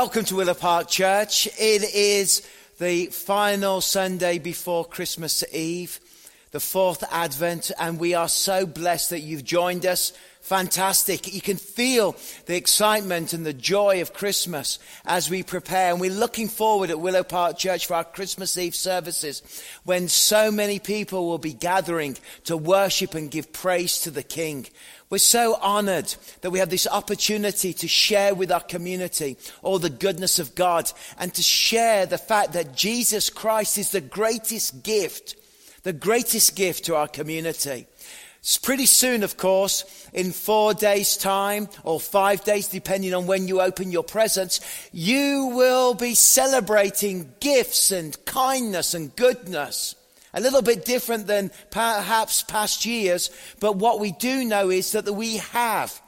Welcome to Willow Park Church. It is the final Sunday before Christmas Eve, the fourth Advent, and we are so blessed that you've joined us. Fantastic. You can feel the excitement and the joy of Christmas as we prepare. And we're looking forward at Willow Park Church for our Christmas Eve services when so many people will be gathering to worship and give praise to the King. We're so honored that we have this opportunity to share with our community all the goodness of God and to share the fact that Jesus Christ is the greatest gift, the greatest gift to our community. It's pretty soon, of course, in four days' time or five days, depending on when you open your presents, you will be celebrating gifts and kindness and goodness. A little bit different than perhaps past years, but what we do know is that we have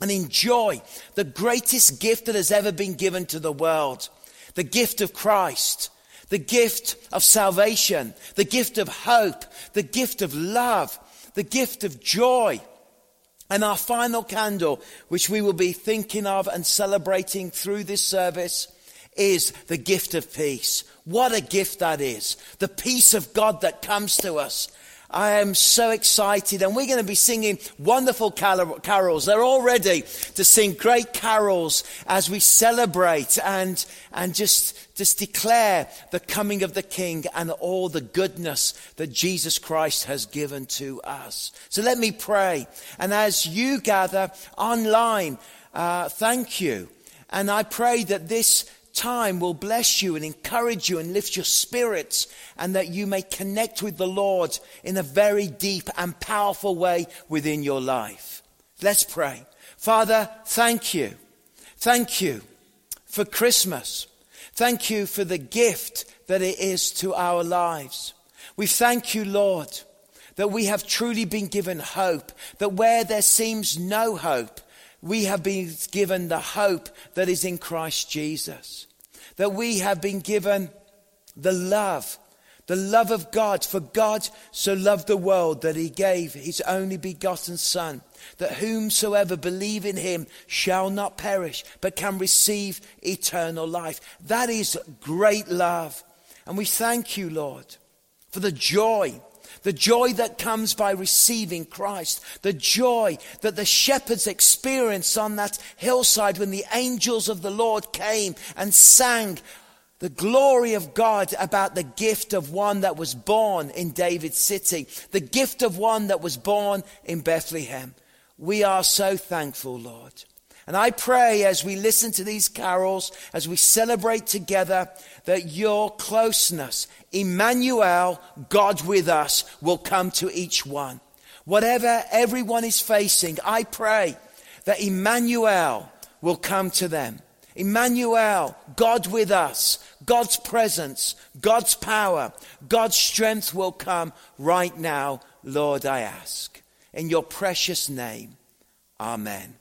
and enjoy the greatest gift that has ever been given to the world. The gift of Christ. The gift of salvation. The gift of hope. The gift of love. The gift of joy. And our final candle, which we will be thinking of and celebrating through this service, is the gift of peace. What a gift that is. The peace of God that comes to us. I am so excited and we're going to be singing wonderful carols. They're all ready to sing great carols as we celebrate and, and just, just declare the coming of the King and all the goodness that Jesus Christ has given to us. So let me pray. And as you gather online, uh, thank you. And I pray that this time will bless you and encourage you and lift your spirits and that you may connect with the Lord in a very deep and powerful way within your life. Let's pray. Father, thank you. Thank you for Christmas. Thank you for the gift that it is to our lives. We thank you, Lord, that we have truly been given hope, that where there seems no hope, we have been given the hope that is in Christ Jesus. That we have been given the love, the love of God. For God so loved the world that he gave his only begotten Son, that whomsoever believe in him shall not perish, but can receive eternal life. That is great love. And we thank you, Lord, for the joy the joy that comes by receiving Christ. The joy that the shepherds experienced on that hillside when the angels of the Lord came and sang the glory of God about the gift of one that was born in David's city, the gift of one that was born in Bethlehem. We are so thankful, Lord. And I pray as we listen to these carols, as we celebrate together, that your closeness, Emmanuel, God with us, will come to each one. Whatever everyone is facing, I pray that Emmanuel will come to them. Emmanuel, God with us, God's presence, God's power, God's strength will come right now, Lord, I ask. In your precious name, Amen.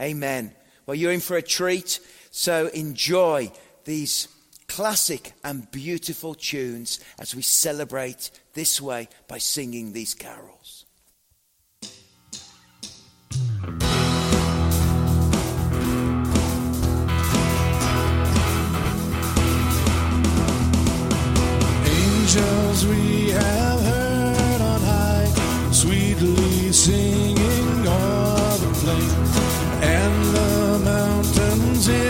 Amen. Well, you're in for a treat, so enjoy these classic and beautiful tunes as we celebrate this way by singing these carols. Angels we have heard on high, sweetly singing o'er the plain, mountains in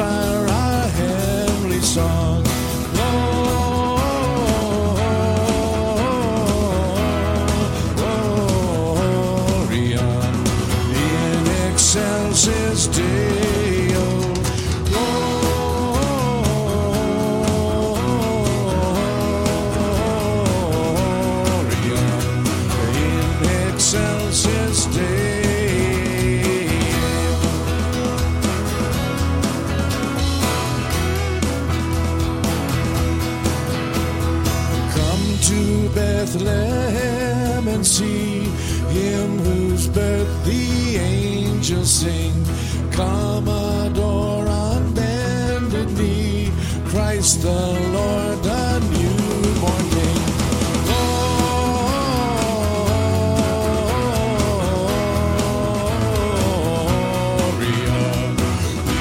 inspire Christ the Lord, a newborn King. Gloria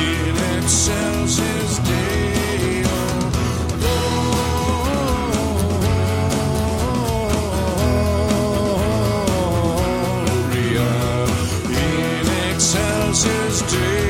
in excelsis Deo. Gloria in excelsis Deo.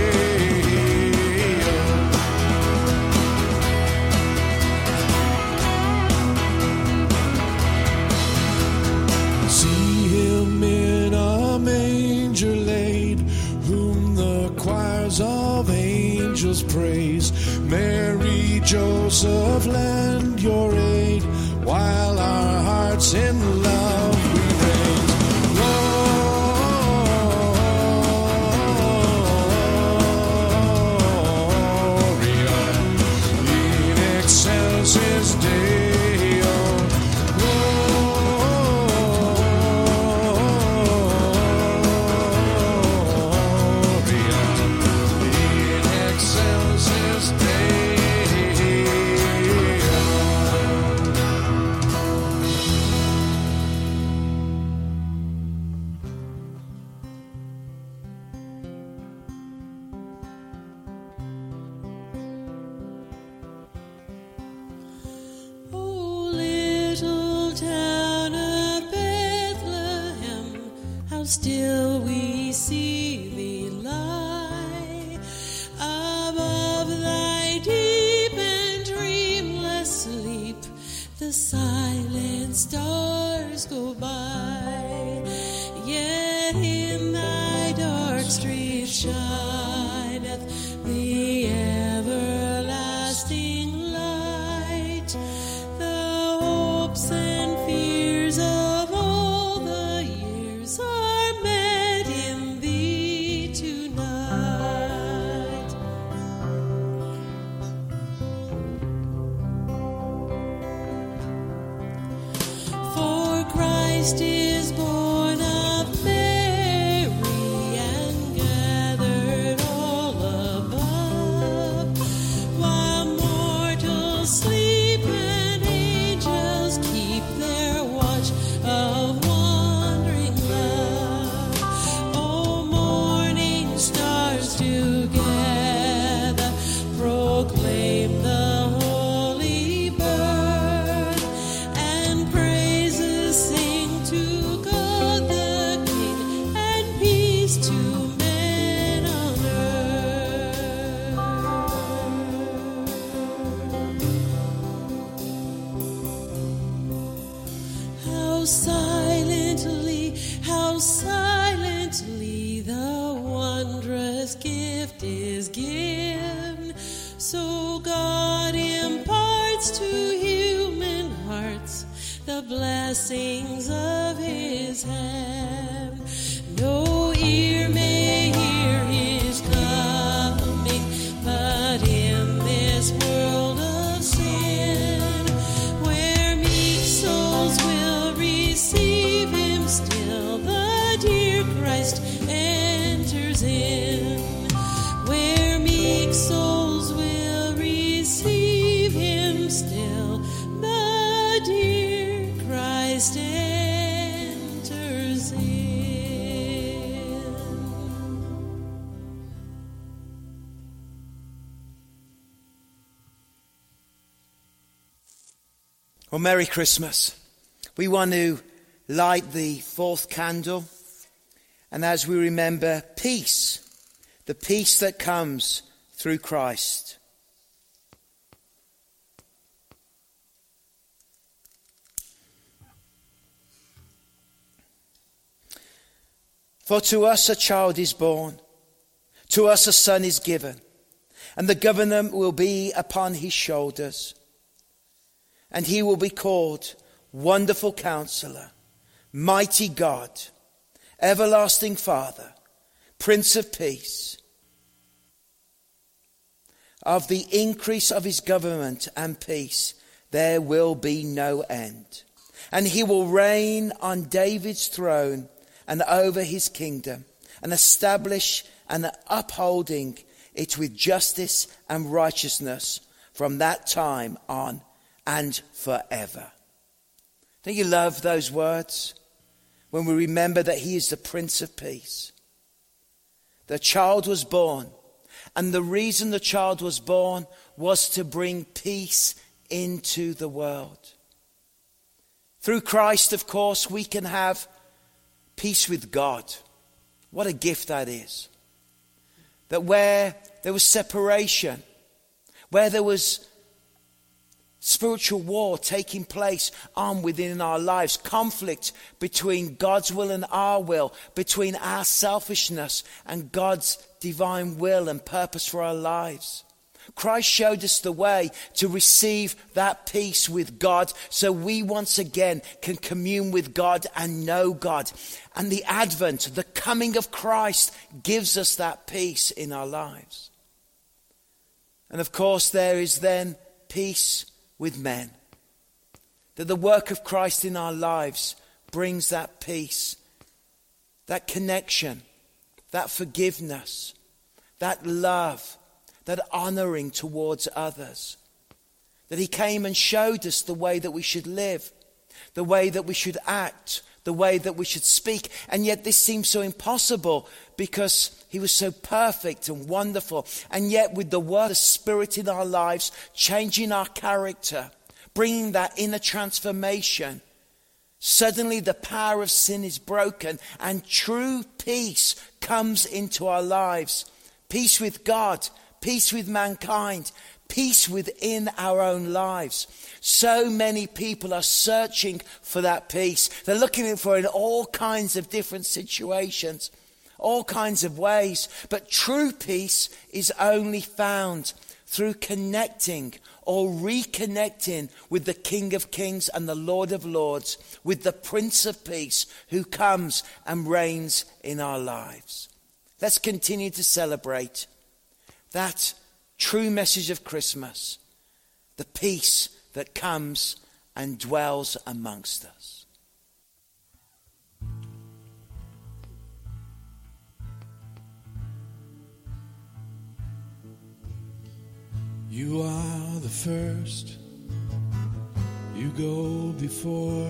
Well, Merry Christmas. We want to light the fourth candle. And as we remember peace, the peace that comes through Christ. For to us a child is born, to us a son is given, and the government will be upon his shoulders. And he will be called Wonderful Counselor, Mighty God, Everlasting Father, Prince of Peace. Of the increase of his government and peace, there will be no end. and he will reign on David's throne and over his kingdom and establish and upholding it with justice and righteousness from that time on and forever. Don't you love those words? When we remember that he is the Prince of Peace. The child was born, and the reason the child was born was to bring peace into the world. Through Christ, of course, we can have peace with God. What a gift that is. That where there was separation, where there was spiritual war taking place on within our lives, conflict between God's will and our will, between our selfishness and God's divine will and purpose for our lives. Christ showed us the way to receive that peace with God so we once again can commune with God and know God. And the advent, the coming of Christ gives us that peace in our lives. And of course, there is then peace with men. That the work of Christ in our lives brings that peace, that connection, that forgiveness, that love, that honoring towards others. That He came and showed us the way that we should live, the way that we should act, the way that we should speak. And yet this seems so impossible because He was so perfect and wonderful. And yet, with the word of Spirit in our lives, changing our character, bringing that inner transformation, suddenly the power of sin is broken and true peace comes into our lives. Peace with God, peace with mankind, peace within our own lives. So many people are searching for that peace. They're looking for it in all kinds of different situations, all kinds of ways. But true peace is only found through connecting or reconnecting with the King of Kings and the Lord of Lords, with the Prince of Peace who comes and reigns in our lives. Let's continue to celebrate that true message of Christmas, the peace that comes and dwells amongst us. You are the first, you go before,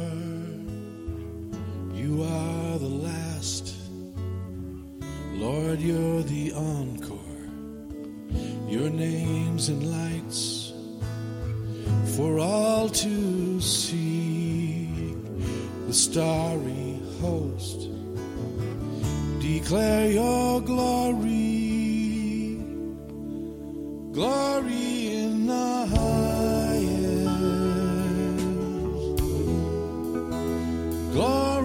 you are the last. Lord, you're the encore. Your name's and lights for all to see. The starry host declare your glory. Glory in the highest. Glory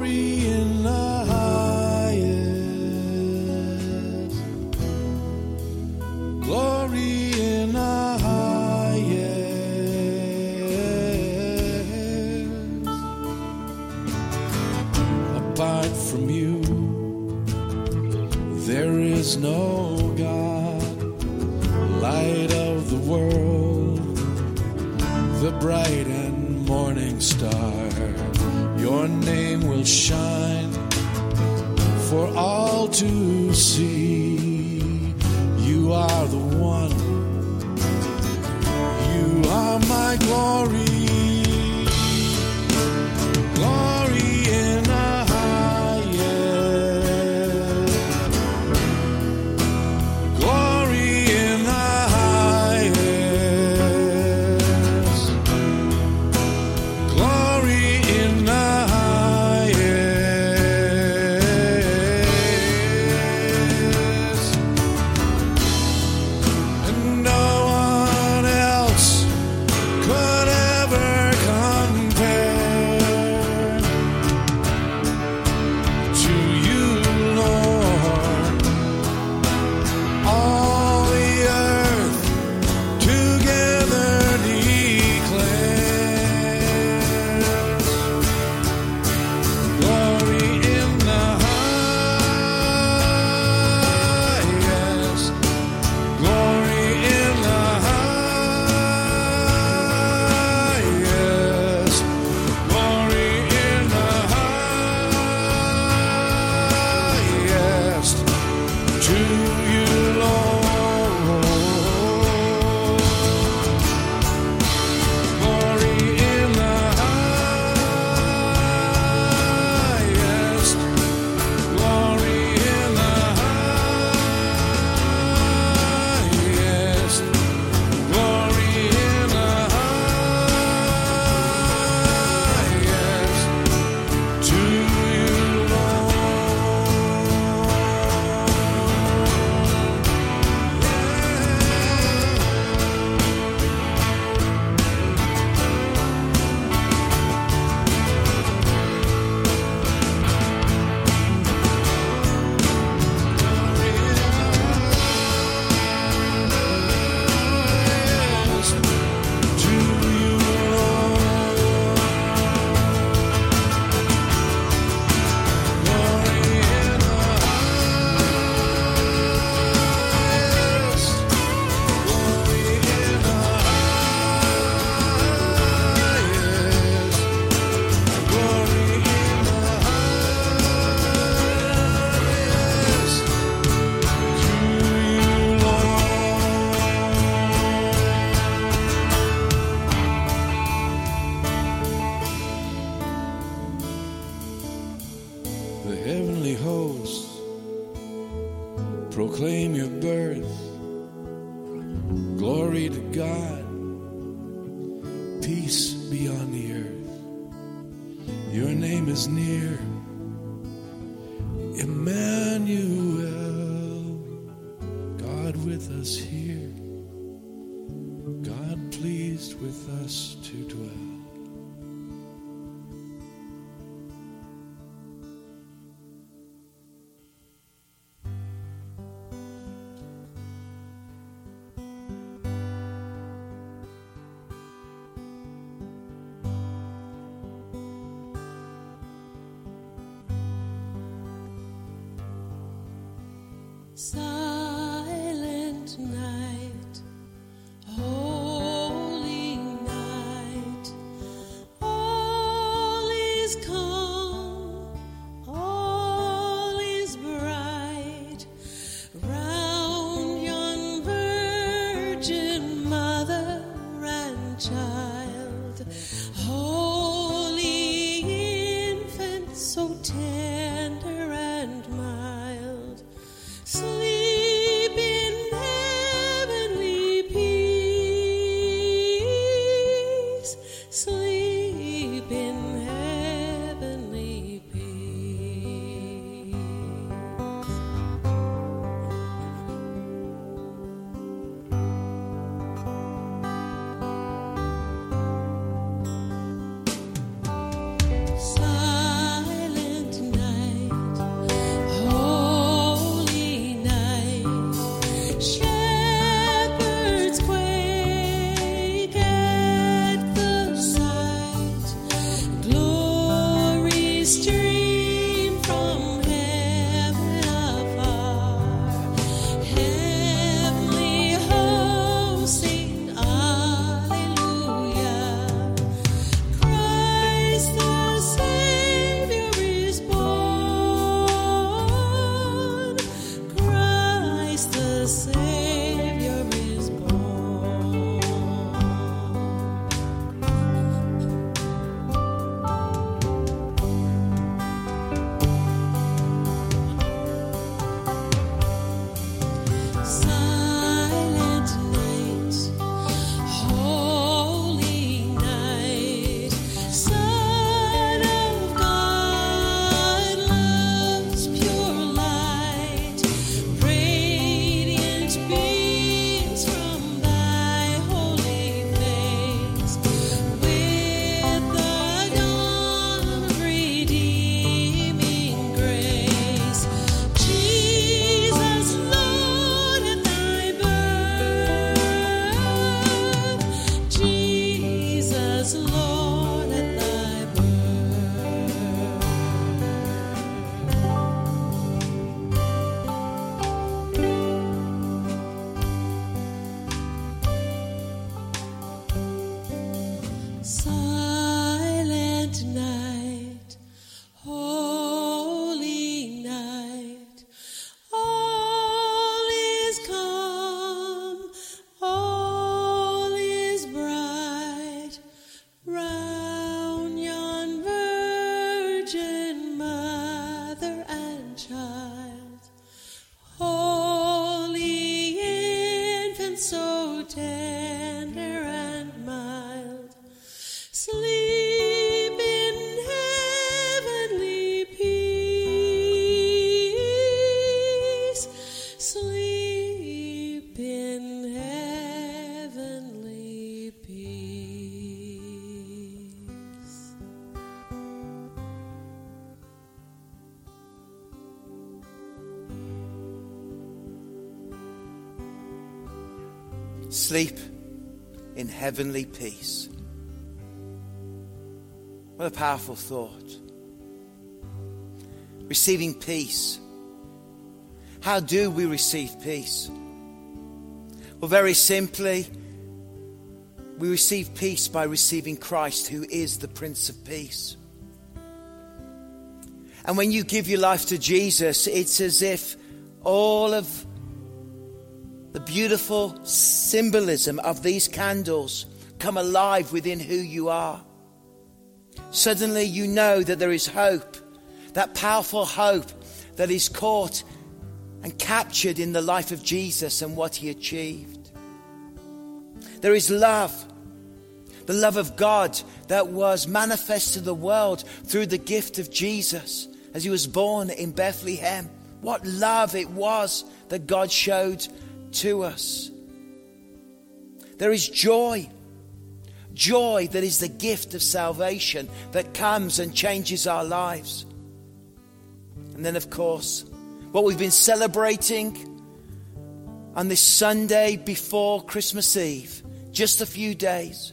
no God light of the world, the bright and morning star. Your name will shine for all to see. You are the one, you are my. Glory sleep in heavenly peace. What a powerful thought. Receiving peace. How do we receive peace? Well, very simply, we receive peace by receiving Christ, who is the Prince of Peace. And when you give your life to Jesus, it's as if all of beautiful symbolism of these candles come alive within who you are. Suddenly you know that there is hope, that powerful hope that is caught and captured in the life of Jesus and what he achieved. There is love, the love of God that was manifest to the world through the gift of Jesus as he was born in Bethlehem. What love it was that God showed to us. There is joy. Joy that is the gift of salvation that comes and changes our lives. And then, of course, what we've been celebrating on this Sunday before Christmas Eve, just a few days,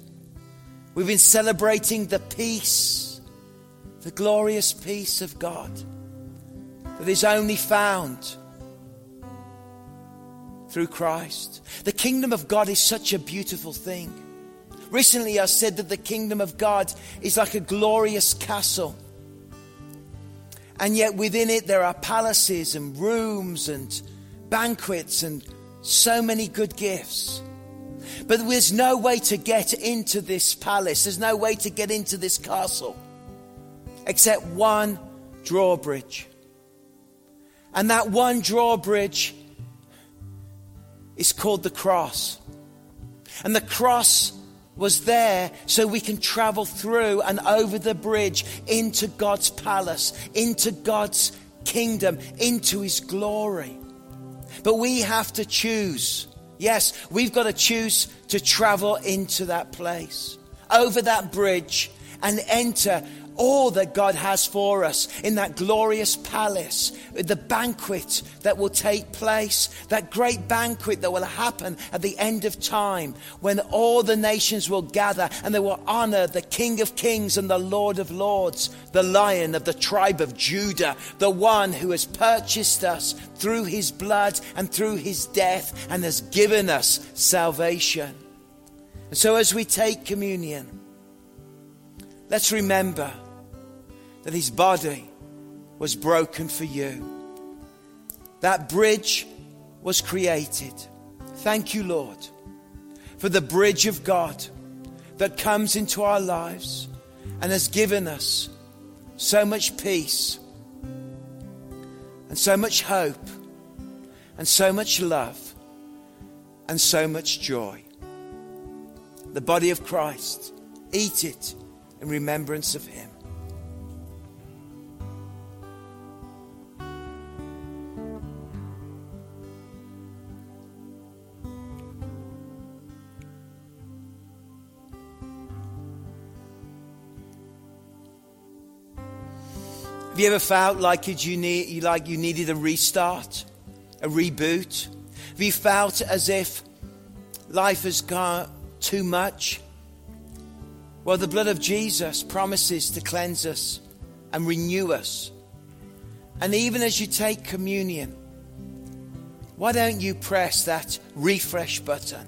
we've been celebrating the peace, the glorious peace of God that is only found through Christ. The kingdom of God is such a beautiful thing. Recently, I said that the kingdom of God is like a glorious castle. And yet, within it, there are palaces and rooms and banquets and so many good gifts. But there's no way to get into this palace, there's no way to get into this castle except one drawbridge. And that one drawbridge is called the cross. And the cross was there so we can travel through and over the bridge into God's palace, into God's kingdom, into His glory. But we have to choose. Yes, we've got to choose to travel into that place, over that bridge, and enter all that God has for us in that glorious palace, the banquet that will take place, that great banquet that will happen at the end of time when all the nations will gather and they will honor the King of Kings and the Lord of Lords, the Lion of the tribe of Judah, the one who has purchased us through his blood and through his death and has given us salvation. And so as we take communion, let's remember that his body was broken for you. That bridge was created. Thank you, Lord, for the bridge of God that comes into our lives and has given us so much peace and so much hope and so much love and so much joy. The body of Christ, eat it in remembrance of him. You ever felt like you, need, like you needed a restart, a reboot? Have you felt as if life has gone too much? Well, the blood of Jesus promises to cleanse us and renew us. And even as you take communion, why don't you press that refresh button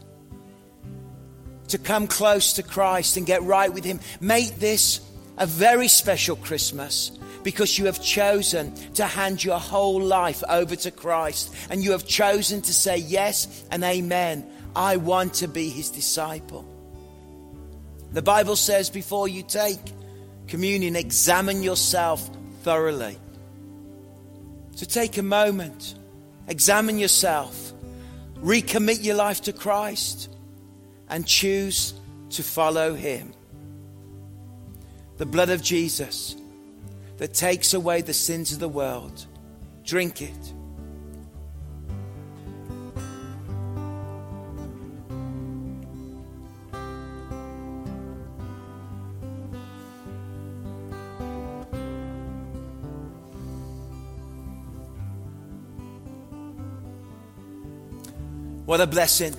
to come close to Christ and get right with Him? Make this a very special Christmas because you have chosen to hand your whole life over to Christ and you have chosen to say yes and amen. I want to be his disciple. The Bible says before you take communion, examine yourself thoroughly. So take a moment, examine yourself, recommit your life to Christ, and choose to follow him. The blood of Jesus that takes away the sins of the world. Drink it. What a blessing.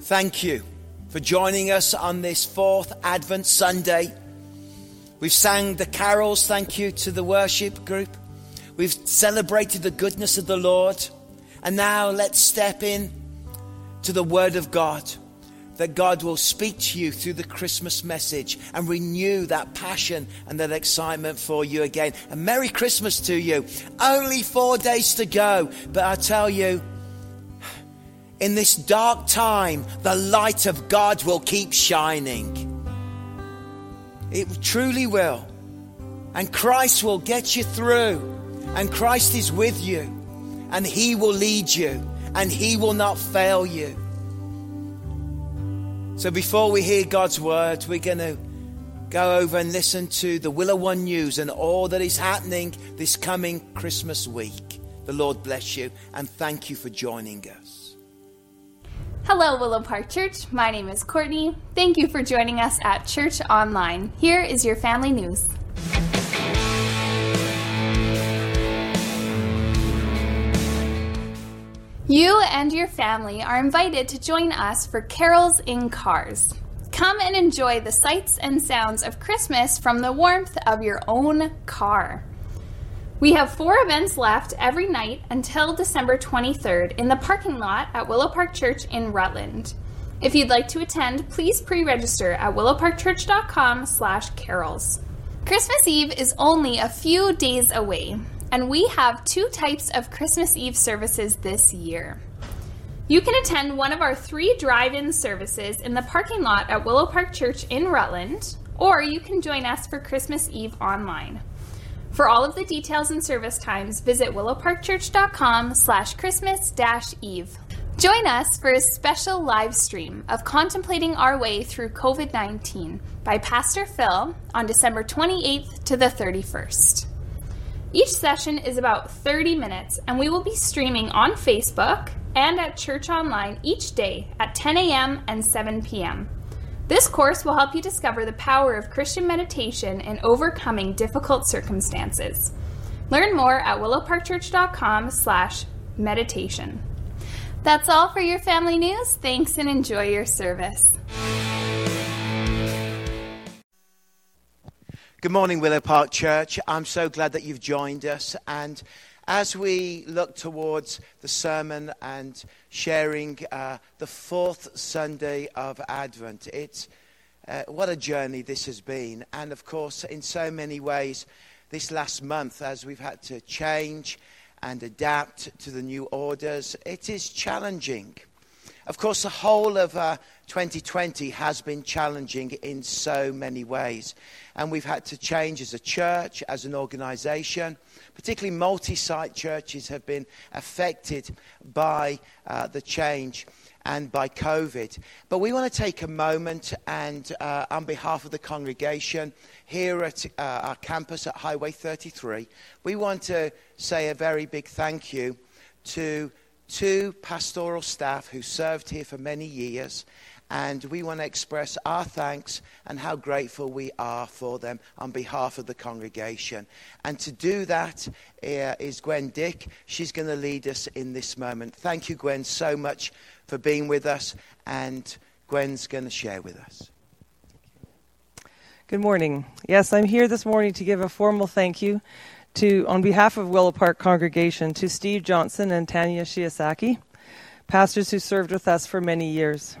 Thank you for joining us on this fourth Advent Sunday. We've sang the carols, thank you to the worship group. We've celebrated the goodness of the Lord. And now let's step in to the Word of God. That God will speak to you through the Christmas message and renew that passion and that excitement for you again. And Merry Christmas to you. Only four days to go. But I tell you, in this dark time, the light of God will keep shining. It truly will. And Christ will get you through. And Christ is with you. and He will lead you and He will not fail you. So before we hear God's word, we're going to go over and listen to the Willow One News and all that is happening this coming Christmas week. The Lord bless you and thank you for joining us. Hello, Willow Park Church. My name is Courtney. Thank you for joining us at Church Online. Here is your family news. You and your family are invited to join us for Carols in Cars. Come and enjoy the sights and sounds of Christmas from the warmth of your own car. We have four events left every night until December 23rd in the parking lot at Willow Park Church in Rutland. If you'd like to attend, please pre-register at willowparkchurch.com slash carols. Christmas Eve is only a few days away, and we have two types of Christmas Eve services this year. You can attend one of our three drive in services in the parking lot at Willow Park Church in Rutland, or you can join us for Christmas Eve online. For all of the details and service times, visit willowparkchurch.com slash Christmas Eve. Join us for a special live stream of contemplating our way through COVID 19 by Pastor Phil on December 28th to the 31st. Each session is about 30 minutes, and we will be streaming on Facebook and at Church Online each day at 10 a.m. and 7 p.m. This course will help you discover the power of Christian meditation in overcoming difficult circumstances. Learn more at willowparkchurch.com slash meditation. That's all for your family news. Thanks and enjoy your service. Good morning, Willow Park Church. I'm so glad that you've joined us. And as we look towards the sermon and sharing uh, the fourth Sunday of Advent, it's uh, what a journey this has been. And of course, in so many ways, this last month, as we've had to change and adapt to the new orders, it is challenging. Of course, the whole of uh, 2020 has been challenging in so many ways. And we've had to change as a church, as an organization. Particularly multi site churches have been affected by uh, the change and by COVID. But we want to take a moment and, uh, on behalf of the congregation here at uh, our campus at Highway 33, we want to say a very big thank you to two pastoral staff who served here for many years. And we want to express our thanks and how grateful we are for them on behalf of the congregation. And to do that uh, is Gwen Dick. She's going to lead us in this moment. Thank you, Gwen, so much for being with us. And Gwen's going to share with us. Good morning. Yes, I'm here this morning to give a formal thank you to, on behalf of Willow Park congregation, to Steve Johnson and Tanya Shiosaki, pastors who served with us for many years.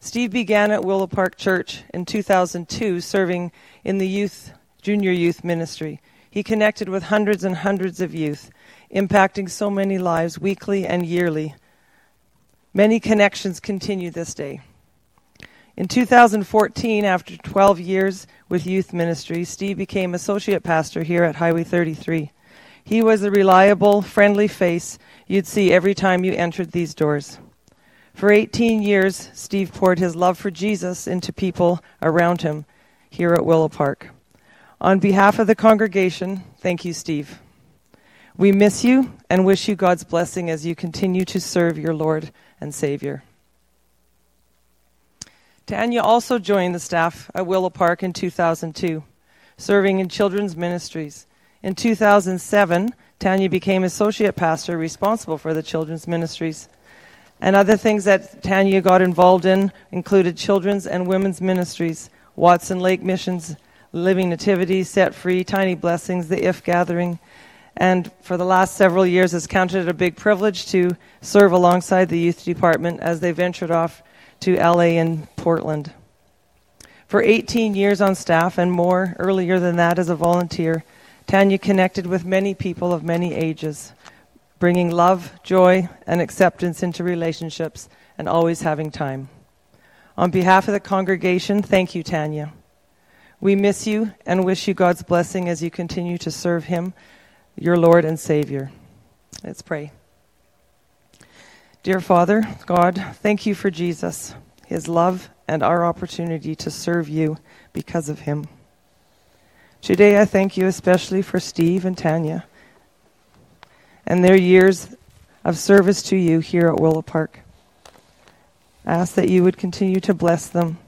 Steve began at Willow Park Church in 2002, serving in the youth, junior youth ministry. He connected with hundreds and hundreds of youth, impacting so many lives weekly and yearly. Many connections continue this day. In 2014, after 12 years with youth ministry, Steve became associate pastor here at Highway 33. He was a reliable, friendly face you'd see every time you entered these doors. For 18 years, Steve poured his love for Jesus into people around him here at Willow Park. On behalf of the congregation, thank you, Steve. We miss you and wish you God's blessing as you continue to serve your Lord and Savior. Tanya also joined the staff at Willow Park in 2002, serving in children's ministries. In 2007, Tanya became associate pastor responsible for the children's ministries. And other things that Tanya got involved in included children's and women's ministries, Watson Lake Missions, Living Nativity, Set Free, Tiny Blessings, the If Gathering. And for the last several years has counted it a big privilege to serve alongside the youth department as they ventured off to LA and Portland. For 18 years on staff and more earlier than that as a volunteer, Tanya connected with many people of many ages, bringing love, joy, and acceptance into relationships and always having time. On behalf of the congregation, thank you, Tanya. We miss you and wish you God's blessing as you continue to serve Him, your Lord and Savior. Let's pray. Dear Father, God, thank you for Jesus, his love, and our opportunity to serve you because of him. Today, I thank you especially for Steve and Tanya and their years of service to you here at Willow Park. I ask that you would continue to bless them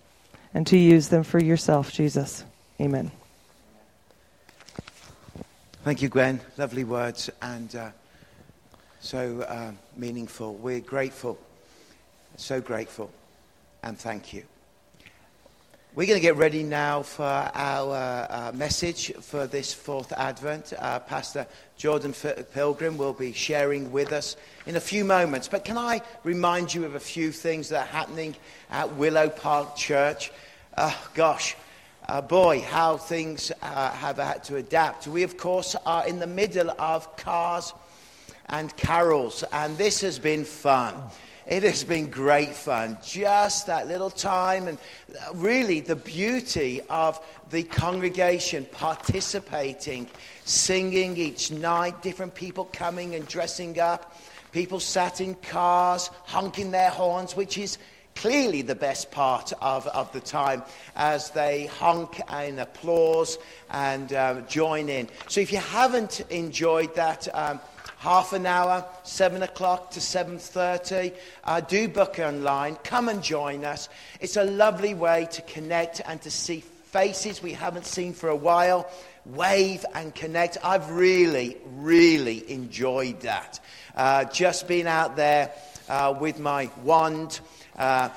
and to use them for yourself, Jesus. Amen. Thank you, Gwen. Lovely words and uh, so uh, meaningful. We're grateful, so grateful, and thank you. We're going to get ready now for our uh, message for this fourth Advent. Uh, Pastor Jordan Pilgrim will be sharing with us in a few moments. But can I remind you of a few things that are happening at Willow Park Church? Oh, gosh, uh, boy, how things uh, have had to adapt. We, of course, are in the middle of cars and carols, and this has been fun. It has been great fun. Just that little time, and really the beauty of the congregation participating, singing each night, different people coming and dressing up, people sat in cars, honking their horns, which is clearly the best part of, of the time as they honk and applause and um, join in. So if you haven't enjoyed that, um, half an hour, 7 o'clock to 7.30. Uh, do book online. Come and join us. It's a lovely way to connect and to see faces we haven't seen for a while. Wave and connect. I've really, really enjoyed that. Uh, just being out there uh, with my wand uh,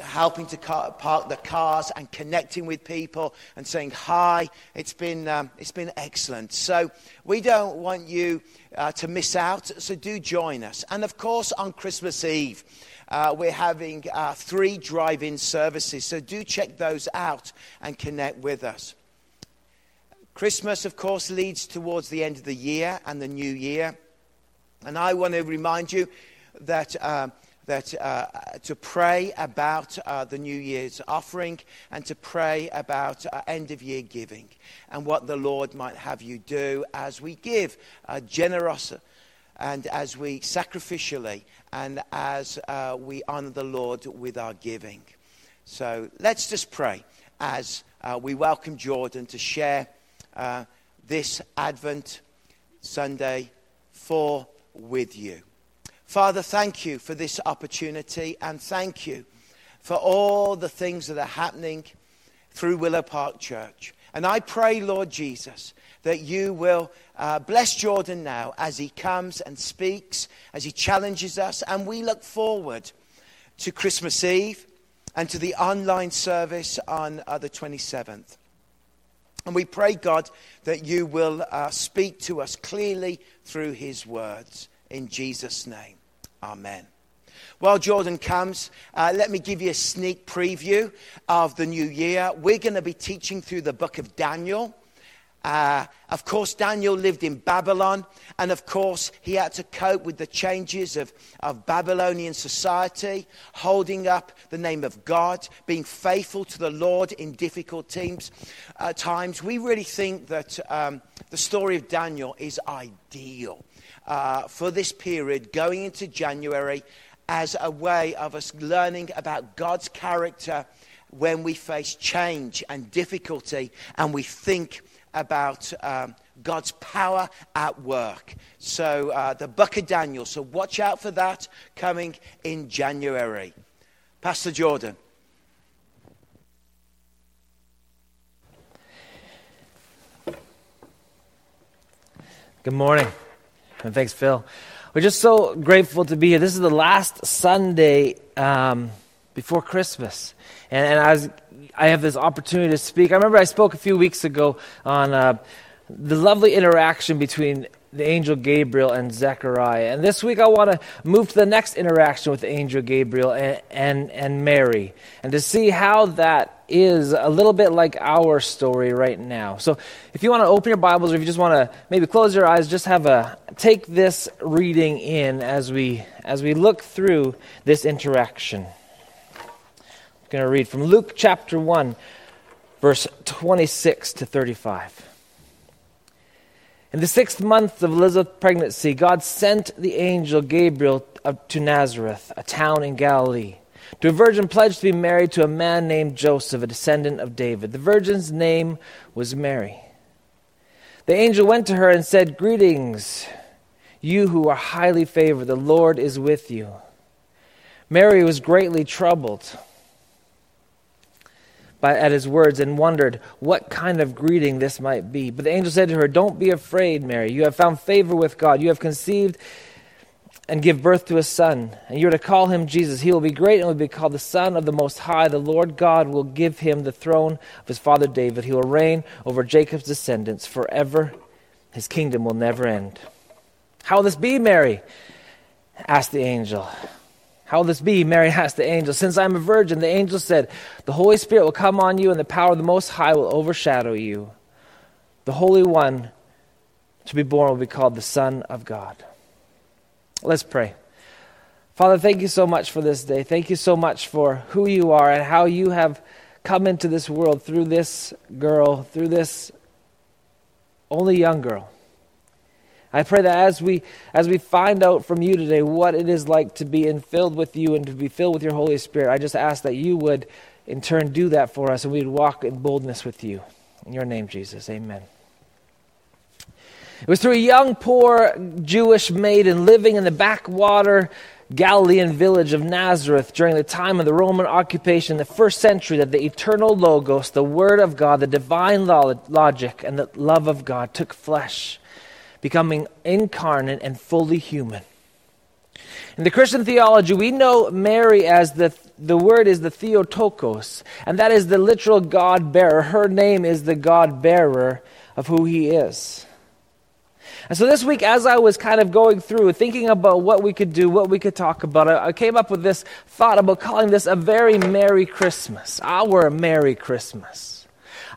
helping to car- park the cars and connecting with people and saying hi. It's been, um, it's been excellent. So we don't want you uh, to miss out, so do join us. And of course, on Christmas Eve, uh, we're having uh, three drive in services, so do check those out and connect with us. Christmas, of course, leads towards the end of the year and the new year. And I want to remind you that um, that uh, to pray about uh, the New Year's offering and to pray about uh, end of year giving and what the Lord might have you do as we give uh, generosity and as we sacrificially and as uh, we honor the Lord with our giving. So let's just pray as uh, we welcome Jordan to share this Advent Sunday for with you. Father, thank you for this opportunity and thank you for all the things that are happening through Willow Park Church. And I pray, Lord Jesus, that you will uh, bless Jordan now as he comes and speaks, as he challenges us. And we look forward to Christmas Eve and to the online service on uh, the 27th. And we pray, God, that you will uh, speak to us clearly through his words. In Jesus' name. Amen. While Jordan comes, uh, let me give you a sneak preview of the new year. We're going to be teaching through the book of Daniel. Uh, of course, Daniel lived in Babylon, and of course, he had to cope with the changes of, of Babylonian society, holding up the name of God, being faithful to the Lord in difficult teams, uh, times. We really think that um, the story of Daniel is ideal uh, for this period going into January as a way of us learning about God's character when we face change and difficulty and we think about um, God's power at work. So, uh, the book of Daniel. So, watch out for that coming in January. Pastor Jordan. Good morning. And thanks, Phil. We're just so grateful to be here. This is the last Sunday um, before Christmas. And, and I, I have this opportunity to speak. I remember I spoke a few weeks ago on uh, the lovely interaction between the angel Gabriel and Zechariah. And this week I want to move to the next interaction with the angel Gabriel and, and, and Mary, and to see how that is a little bit like our story right now. So if you want to open your Bibles or if you just want to maybe close your eyes, just have a take this reading in as we as we look through this interaction. Going to read from Luke chapter 1 verse 26 to 35. In the sixth month of Elizabeth's pregnancy, God sent the angel Gabriel to Nazareth, a town in Galilee, to a virgin pledged to be married to a man named Joseph, a descendant of David. The virgin's name was Mary. The angel went to her and said, Greetings, you who are highly favored, the Lord is with you. Mary was greatly troubled by, at his words and wondered what kind of greeting this might be. But the angel said to her, Don't be afraid, Mary. You have found favor with God. You have conceived and give birth to a son, and you are to call him Jesus. He will be great and will be called the Son of the Most High. The Lord God will give him the throne of his father David. He will reign over Jacob's descendants forever. His kingdom will never end. How will this be, Mary? asked the angel. How will this be? Mary asked the angel. Since I'm a virgin, the angel said, The Holy Spirit will come on you, and the power of the Most High will overshadow you. The Holy One to be born will be called the Son of God. Let's pray. Father, thank you so much for this day. Thank you so much for who you are and how you have come into this world through this girl, through this only young girl. I pray that as we as we find out from you today what it is like to be filled with you and to be filled with your Holy Spirit, I just ask that you would in turn do that for us and we would walk in boldness with you. In your name, Jesus. Amen. It was through a young, poor Jewish maiden living in the backwater Galilean village of Nazareth during the time of the Roman occupation, in the first century, that the eternal Logos, the Word of God, the divine logic, and the love of God took flesh becoming incarnate and fully human. In the Christian theology, we know Mary as the, the word is the Theotokos, and that is the literal God bearer. Her name is the God bearer of who he is. And so this week, as I was kind of going through, thinking about what we could do, what we could talk about, I, I came up with this thought about calling this a very Merry Christmas, our Merry Christmas.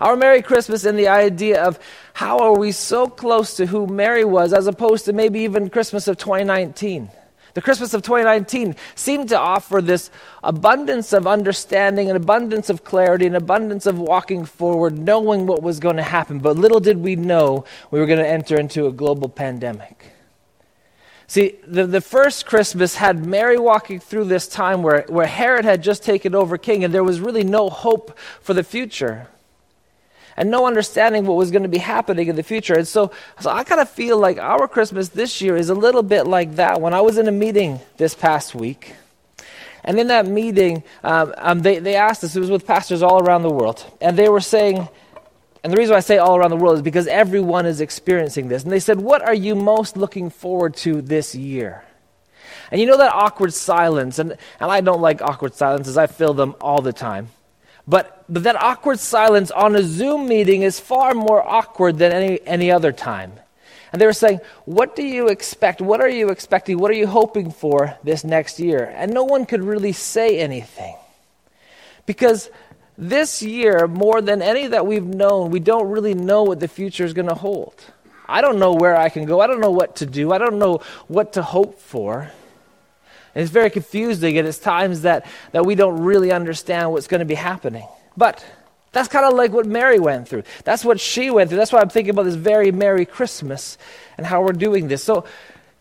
Our Merry Christmas and the idea of how are we so close to who Mary was as opposed to maybe even Christmas of 2019. The Christmas of 2019 seemed to offer this abundance of understanding, an abundance of clarity, an abundance of walking forward, knowing what was going to happen. But little did we know we were going to enter into a global pandemic. See, the, the first Christmas had Mary walking through this time where, where Herod had just taken over king, and there was really no hope for the future and no understanding what was going to be happening in the future. And so, so I kind of feel like our Christmas this year is a little bit like that. When I was in a meeting this past week, and in that meeting, um, um, they, they asked us, it was with pastors all around the world, and they were saying, and the reason I say all around the world is because everyone is experiencing this. And they said, What are you most looking forward to this year? And you know that awkward silence, and, and I don't like awkward silences, I feel them all the time. But, but that awkward silence on a Zoom meeting is far more awkward than any, any other time. And they were saying, What do you expect? What are you expecting? What are you hoping for this next year? And no one could really say anything. Because this year, more than any that we've known, we don't really know what the future is going to hold. I don't know where I can go. I don't know what to do. I don't know what to hope for. And it's very confusing, and it's times that, that we don't really understand what's going to be happening. But that's kind of like what Mary went through. That's what she went through. That's why I'm thinking about this very Merry Christmas and how we're doing this. So,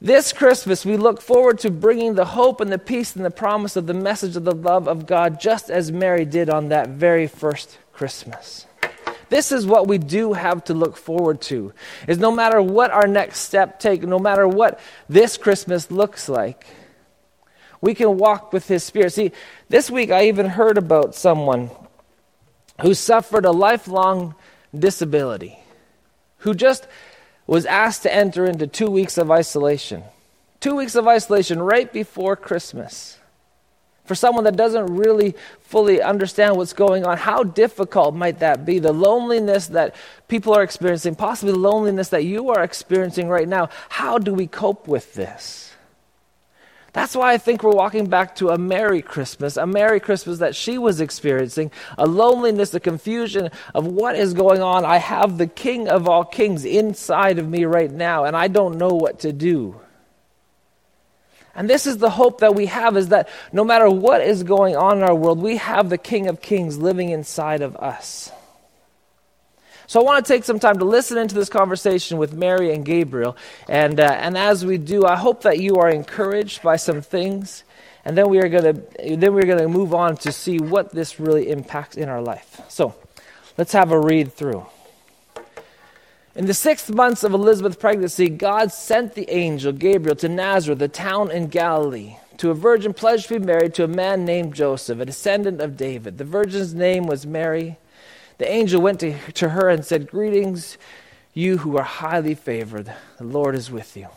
this Christmas, we look forward to bringing the hope and the peace and the promise of the message of the love of God, just as Mary did on that very first Christmas. This is what we do have to look forward to. Is no matter what our next step take, no matter what this Christmas looks like, we can walk with His Spirit. See, this week I even heard about someone who suffered a lifelong disability, who just was asked to enter into two weeks of isolation. Two weeks of isolation right before Christmas. For someone that doesn't really fully understand what's going on, how difficult might that be? The loneliness that people are experiencing, possibly the loneliness that you are experiencing right now. How do we cope with this? That's why I think we're walking back to a Merry Christmas, a Merry Christmas that she was experiencing, a loneliness, a confusion of what is going on. I have the King of all kings inside of me right now, and I don't know what to do. And this is the hope that we have is that no matter what is going on in our world, we have the King of Kings living inside of us. So I want to take some time to listen into this conversation with Mary and Gabriel. And, uh, and as we do, I hope that you are encouraged by some things. And then we are going to then we're going to move on to see what this really impacts in our life. So, let's have a read through. In the sixth months of Elizabeth's pregnancy, God sent the angel Gabriel to Nazareth, the town in Galilee, to a virgin pledged to be married to a man named Joseph, a descendant of David. The virgin's name was Mary. The angel went to, to her and said, Greetings, you who are highly favored. The Lord is with you.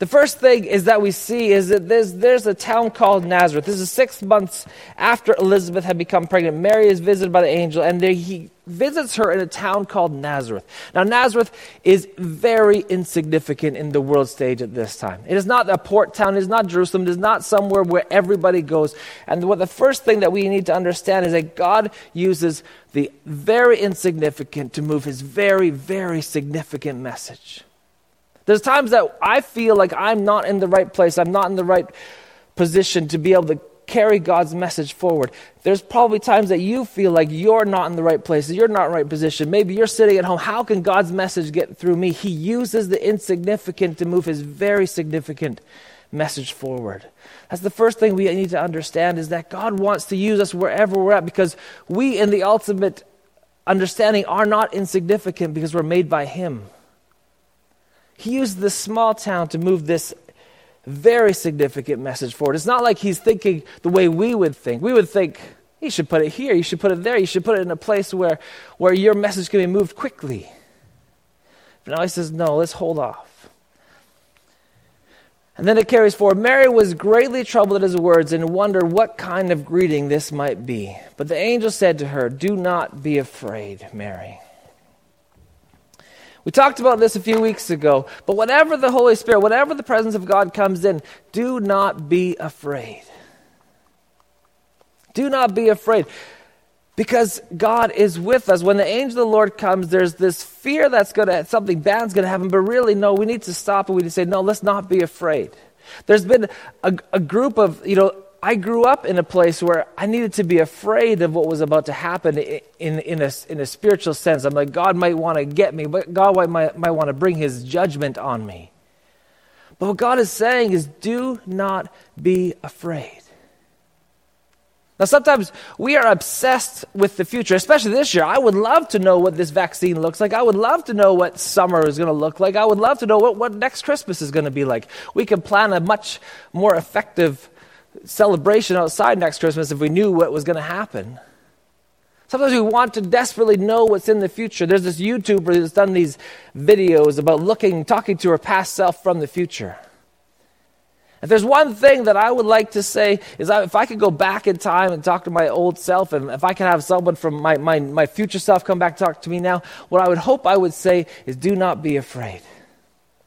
The first thing is that we see is that there's, there's a town called Nazareth. This is six months after Elizabeth had become pregnant. Mary is visited by the angel, and there, he visits her in a town called Nazareth. Now, Nazareth is very insignificant in the world stage at this time. It is not a port town, it is not Jerusalem, it is not somewhere where everybody goes. And what the first thing that we need to understand is that God uses the very insignificant to move his very, very significant message. There's times that I feel like I'm not in the right place, I'm not in the right position to be able to carry God's message forward. There's probably times that you feel like you're not in the right place, you're not in the right position. Maybe you're sitting at home. How can God's message get through me? He uses the insignificant to move his very significant message forward. That's the first thing we need to understand is that God wants to use us wherever we're at because we, in the ultimate understanding, are not insignificant because we're made by Him. He used this small town to move this very significant message forward. It's not like he's thinking the way we would think. We would think, you should put it here, you should put it there, you should put it in a place where, where your message can be moved quickly. But now he says, no, let's hold off. And then it carries forward Mary was greatly troubled at his words and wondered what kind of greeting this might be. But the angel said to her, Do not be afraid, Mary. We talked about this a few weeks ago, but whenever the Holy Spirit, whenever the presence of God comes in, do not be afraid. Do not be afraid. Because God is with us. When the angel of the Lord comes, there's this fear that's going to, something bad's going to happen, but really, no, we need to stop and we need to say, no, let's not be afraid. There's been a, a group of, you know, I grew up in a place where I needed to be afraid of what was about to happen in, in, a, in a spiritual sense. I'm like, God might want to get me, but God might, might want to bring his judgment on me. But what God is saying is, do not be afraid. Now, sometimes we are obsessed with the future, especially this year. I would love to know what this vaccine looks like. I would love to know what summer is going to look like. I would love to know what, what next Christmas is going to be like. We can plan a much more effective celebration outside next Christmas if we knew what was going to happen. Sometimes we want to desperately know what's in the future. There's this YouTuber that's done these videos about looking, talking to her past self from the future. If there's one thing that I would like to say is if I could go back in time and talk to my old self, and if I could have someone from my, my, my future self come back and talk to me now, what I would hope I would say is do not be afraid.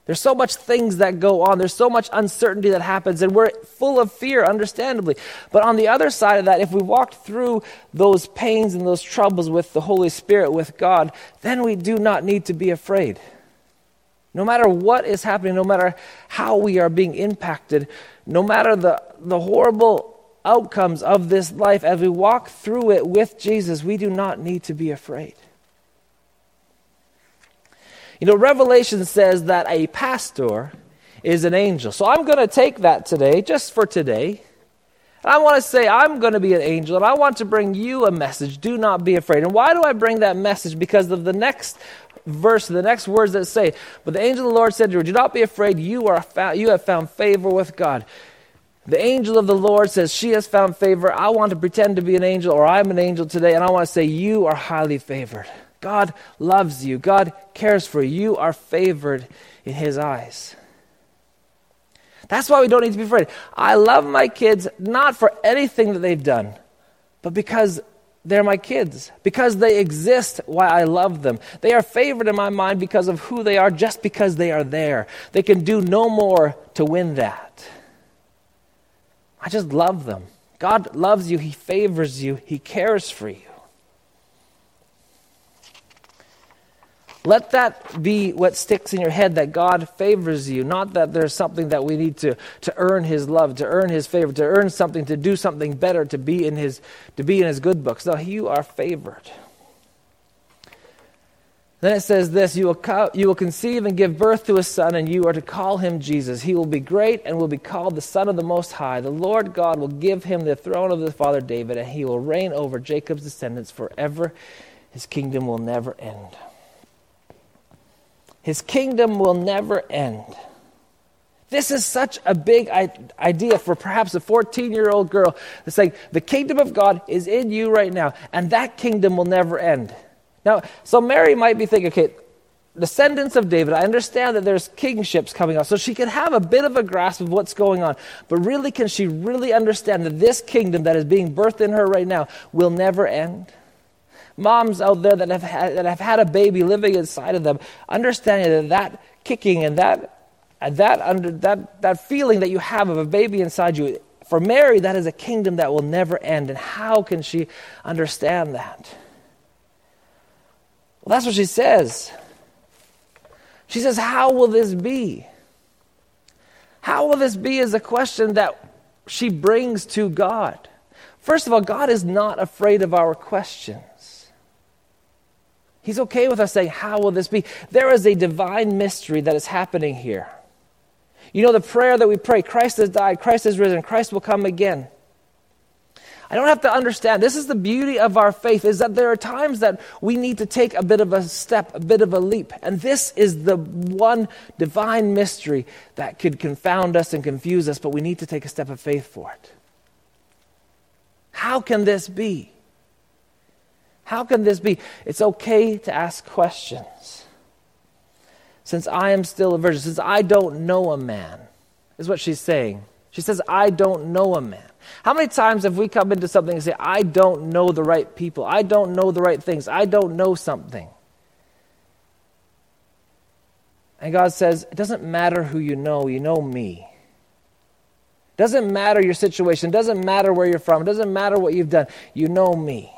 There's so much things that go on. There's so much uncertainty that happens, and we're full of fear, understandably. But on the other side of that, if we walk through those pains and those troubles with the Holy Spirit, with God, then we do not need to be afraid. No matter what is happening, no matter how we are being impacted, no matter the, the horrible outcomes of this life, as we walk through it with Jesus, we do not need to be afraid. You know, Revelation says that a pastor is an angel. So I'm going to take that today, just for today. And I want to say, I'm going to be an angel, and I want to bring you a message. Do not be afraid. And why do I bring that message? Because of the next verse, the next words that say, But the angel of the Lord said to her, Do not be afraid, you, are found, you have found favor with God. The angel of the Lord says, She has found favor. I want to pretend to be an angel, or I'm an angel today, and I want to say, You are highly favored. God loves you. God cares for you. You are favored in His eyes. That's why we don't need to be afraid. I love my kids not for anything that they've done, but because they're my kids, because they exist why I love them. They are favored in my mind because of who they are, just because they are there. They can do no more to win that. I just love them. God loves you, He favors you, He cares for you. Let that be what sticks in your head that God favors you, not that there's something that we need to, to earn his love, to earn his favor, to earn something, to do something better, to be in his, to be in his good books. No, you are favored. Then it says this you will, co- you will conceive and give birth to a son, and you are to call him Jesus. He will be great and will be called the Son of the Most High. The Lord God will give him the throne of the father David, and he will reign over Jacob's descendants forever. His kingdom will never end. His kingdom will never end. This is such a big idea for perhaps a 14 year old girl. It's like the kingdom of God is in you right now, and that kingdom will never end. Now, so Mary might be thinking, okay, descendants of David, I understand that there's kingships coming up, so she can have a bit of a grasp of what's going on. But really, can she really understand that this kingdom that is being birthed in her right now will never end? Moms out there that have had, that have had a baby living inside of them, understanding that that kicking and that and that under that that feeling that you have of a baby inside you, for Mary, that is a kingdom that will never end. And how can she understand that? Well, that's what she says. She says, How will this be? How will this be is a question that she brings to God. First of all, God is not afraid of our questions. He's okay with us saying, How will this be? There is a divine mystery that is happening here. You know, the prayer that we pray Christ has died, Christ has risen, Christ will come again. I don't have to understand. This is the beauty of our faith is that there are times that we need to take a bit of a step, a bit of a leap. And this is the one divine mystery that could confound us and confuse us, but we need to take a step of faith for it. How can this be? How can this be? It's okay to ask questions. Since I am still a virgin, since I don't know a man, is what she's saying. She says, I don't know a man. How many times have we come into something and say, I don't know the right people, I don't know the right things, I don't know something? And God says, It doesn't matter who you know, you know me. It doesn't matter your situation, it doesn't matter where you're from, it doesn't matter what you've done, you know me.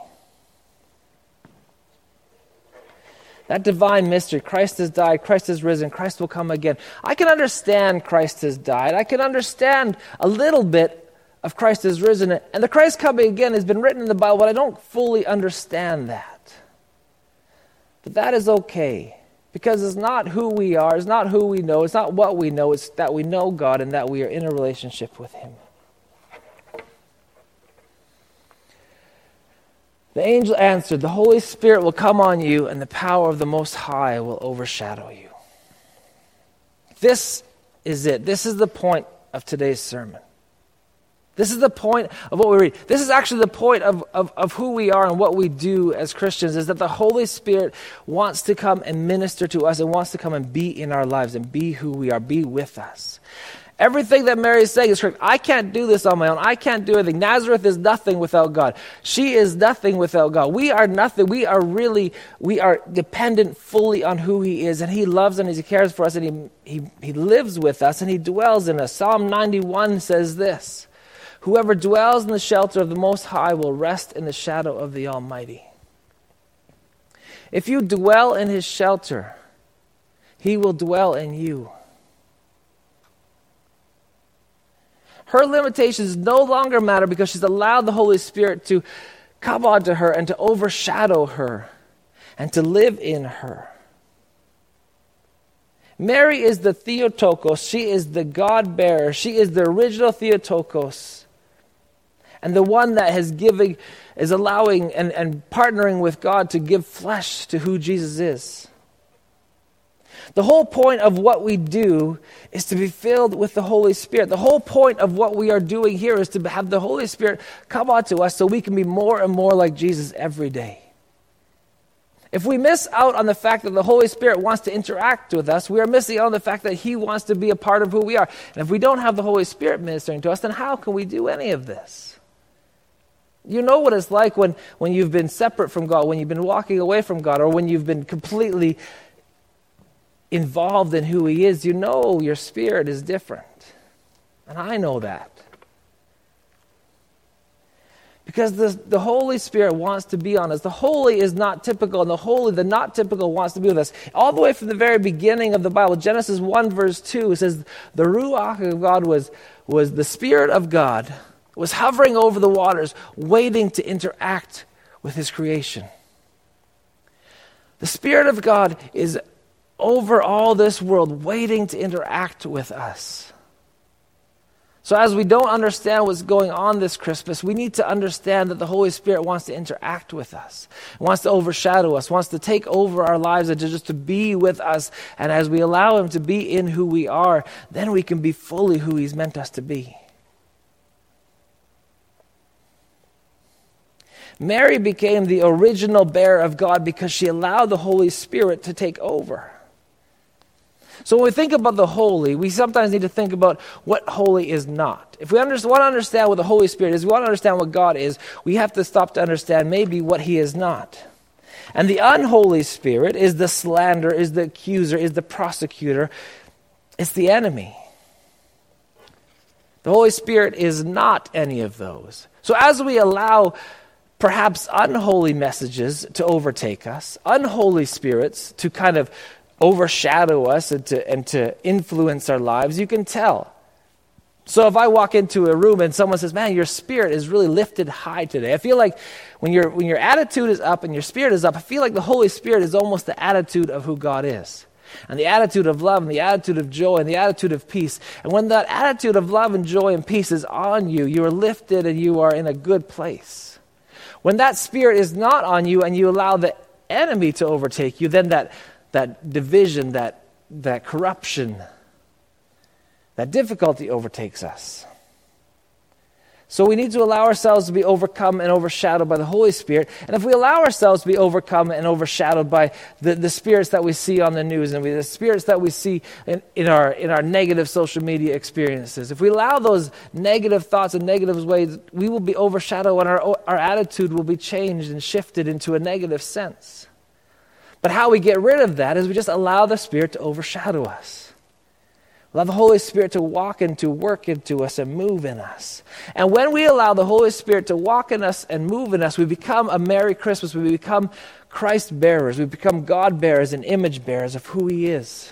That divine mystery, Christ has died, Christ has risen, Christ will come again. I can understand Christ has died. I can understand a little bit of Christ has risen. And the Christ coming again has been written in the Bible, but I don't fully understand that. But that is okay because it's not who we are, it's not who we know, it's not what we know, it's that we know God and that we are in a relationship with Him. The angel answered, The Holy Spirit will come on you, and the power of the Most High will overshadow you. This is it. This is the point of today's sermon. This is the point of what we read. This is actually the point of, of, of, who we are and what we do as Christians is that the Holy Spirit wants to come and minister to us and wants to come and be in our lives and be who we are, be with us. Everything that Mary is saying is correct. I can't do this on my own. I can't do anything. Nazareth is nothing without God. She is nothing without God. We are nothing. We are really, we are dependent fully on who He is. And He loves and He cares for us and He, he, he lives with us and He dwells in us. Psalm 91 says this. Whoever dwells in the shelter of the Most High will rest in the shadow of the Almighty. If you dwell in his shelter, he will dwell in you. Her limitations no longer matter because she's allowed the Holy Spirit to come onto her and to overshadow her and to live in her. Mary is the Theotokos. She is the God bearer. She is the original Theotokos and the one that has giving is allowing and, and partnering with God to give flesh to who Jesus is. The whole point of what we do is to be filled with the Holy Spirit. The whole point of what we are doing here is to have the Holy Spirit come onto us so we can be more and more like Jesus every day. If we miss out on the fact that the Holy Spirit wants to interact with us, we are missing out on the fact that He wants to be a part of who we are. And if we don't have the Holy Spirit ministering to us, then how can we do any of this? You know what it's like when, when you've been separate from God, when you've been walking away from God, or when you've been completely involved in who He is. You know your spirit is different. And I know that. Because the, the Holy Spirit wants to be on us. The holy is not typical, and the holy, the not typical, wants to be with us. All the way from the very beginning of the Bible, Genesis 1, verse 2, says, The Ruach of God was, was the Spirit of God was hovering over the waters, waiting to interact with his creation. The Spirit of God is over all this world, waiting to interact with us. So, as we don't understand what's going on this Christmas, we need to understand that the Holy Spirit wants to interact with us, wants to overshadow us, wants to take over our lives and to just to be with us. And as we allow Him to be in who we are, then we can be fully who He's meant us to be. Mary became the original bearer of God because she allowed the Holy Spirit to take over. So when we think about the holy, we sometimes need to think about what holy is not. If we under, want to understand what the Holy Spirit is, we want to understand what God is, we have to stop to understand maybe what He is not. And the unholy spirit is the slanderer, is the accuser, is the prosecutor, it's the enemy. The Holy Spirit is not any of those. So as we allow perhaps unholy messages to overtake us, unholy spirits to kind of overshadow us and to, and to influence our lives, you can tell. So if I walk into a room and someone says, "Man, your spirit is really lifted high today," I feel like when your when your attitude is up and your spirit is up, I feel like the Holy Spirit is almost the attitude of who God is, and the attitude of love and the attitude of joy and the attitude of peace. And when that attitude of love and joy and peace is on you, you are lifted and you are in a good place. When that spirit is not on you and you allow the enemy to overtake you, then that that division, that, that corruption, that difficulty overtakes us. So we need to allow ourselves to be overcome and overshadowed by the Holy Spirit. And if we allow ourselves to be overcome and overshadowed by the, the spirits that we see on the news and the spirits that we see in, in, our, in our negative social media experiences, if we allow those negative thoughts and negative ways, we will be overshadowed and our, our attitude will be changed and shifted into a negative sense. But how we get rid of that is we just allow the Spirit to overshadow us. Allow the Holy Spirit to walk and to work into us, and move in us. And when we allow the Holy Spirit to walk in us and move in us, we become a Merry Christmas. We become Christ bearers. We become God bearers and image bearers of who He is.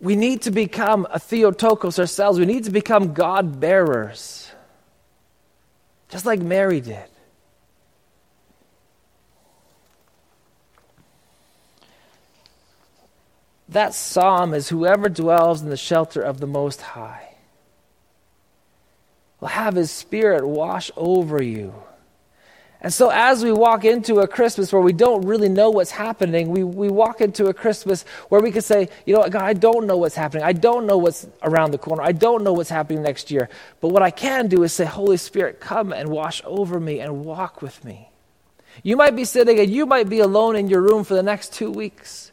We need to become a Theotokos ourselves. We need to become God bearers, just like Mary did. That psalm is whoever dwells in the shelter of the Most High will have His Spirit wash over you. And so, as we walk into a Christmas where we don't really know what's happening, we, we walk into a Christmas where we can say, you know what, God, I don't know what's happening. I don't know what's around the corner. I don't know what's happening next year. But what I can do is say, Holy Spirit, come and wash over me and walk with me. You might be sitting and you might be alone in your room for the next two weeks.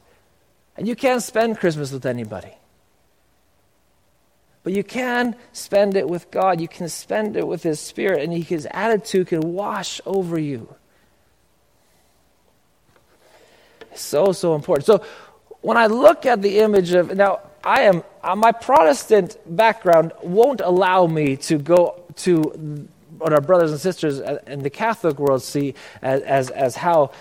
And you can't spend Christmas with anybody. But you can spend it with God. You can spend it with His Spirit, and His attitude can wash over you. So, so important. So, when I look at the image of, now, I am, uh, my Protestant background won't allow me to go to what our brothers and sisters in the Catholic world see as, as, as how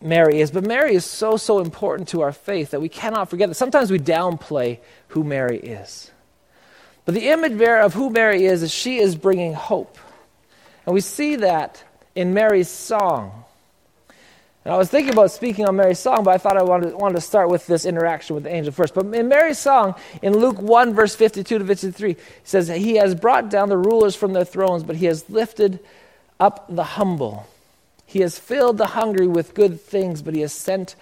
Mary is. But Mary is so, so important to our faith that we cannot forget that. Sometimes we downplay who Mary is. But the image bearer of who Mary is is she is bringing hope. And we see that in Mary's song. And I was thinking about speaking on Mary's song, but I thought I wanted, wanted to start with this interaction with the angel first. But in Mary's song, in Luke 1, verse 52 to 53, it says, He has brought down the rulers from their thrones, but He has lifted up the humble. He has filled the hungry with good things, but he has sent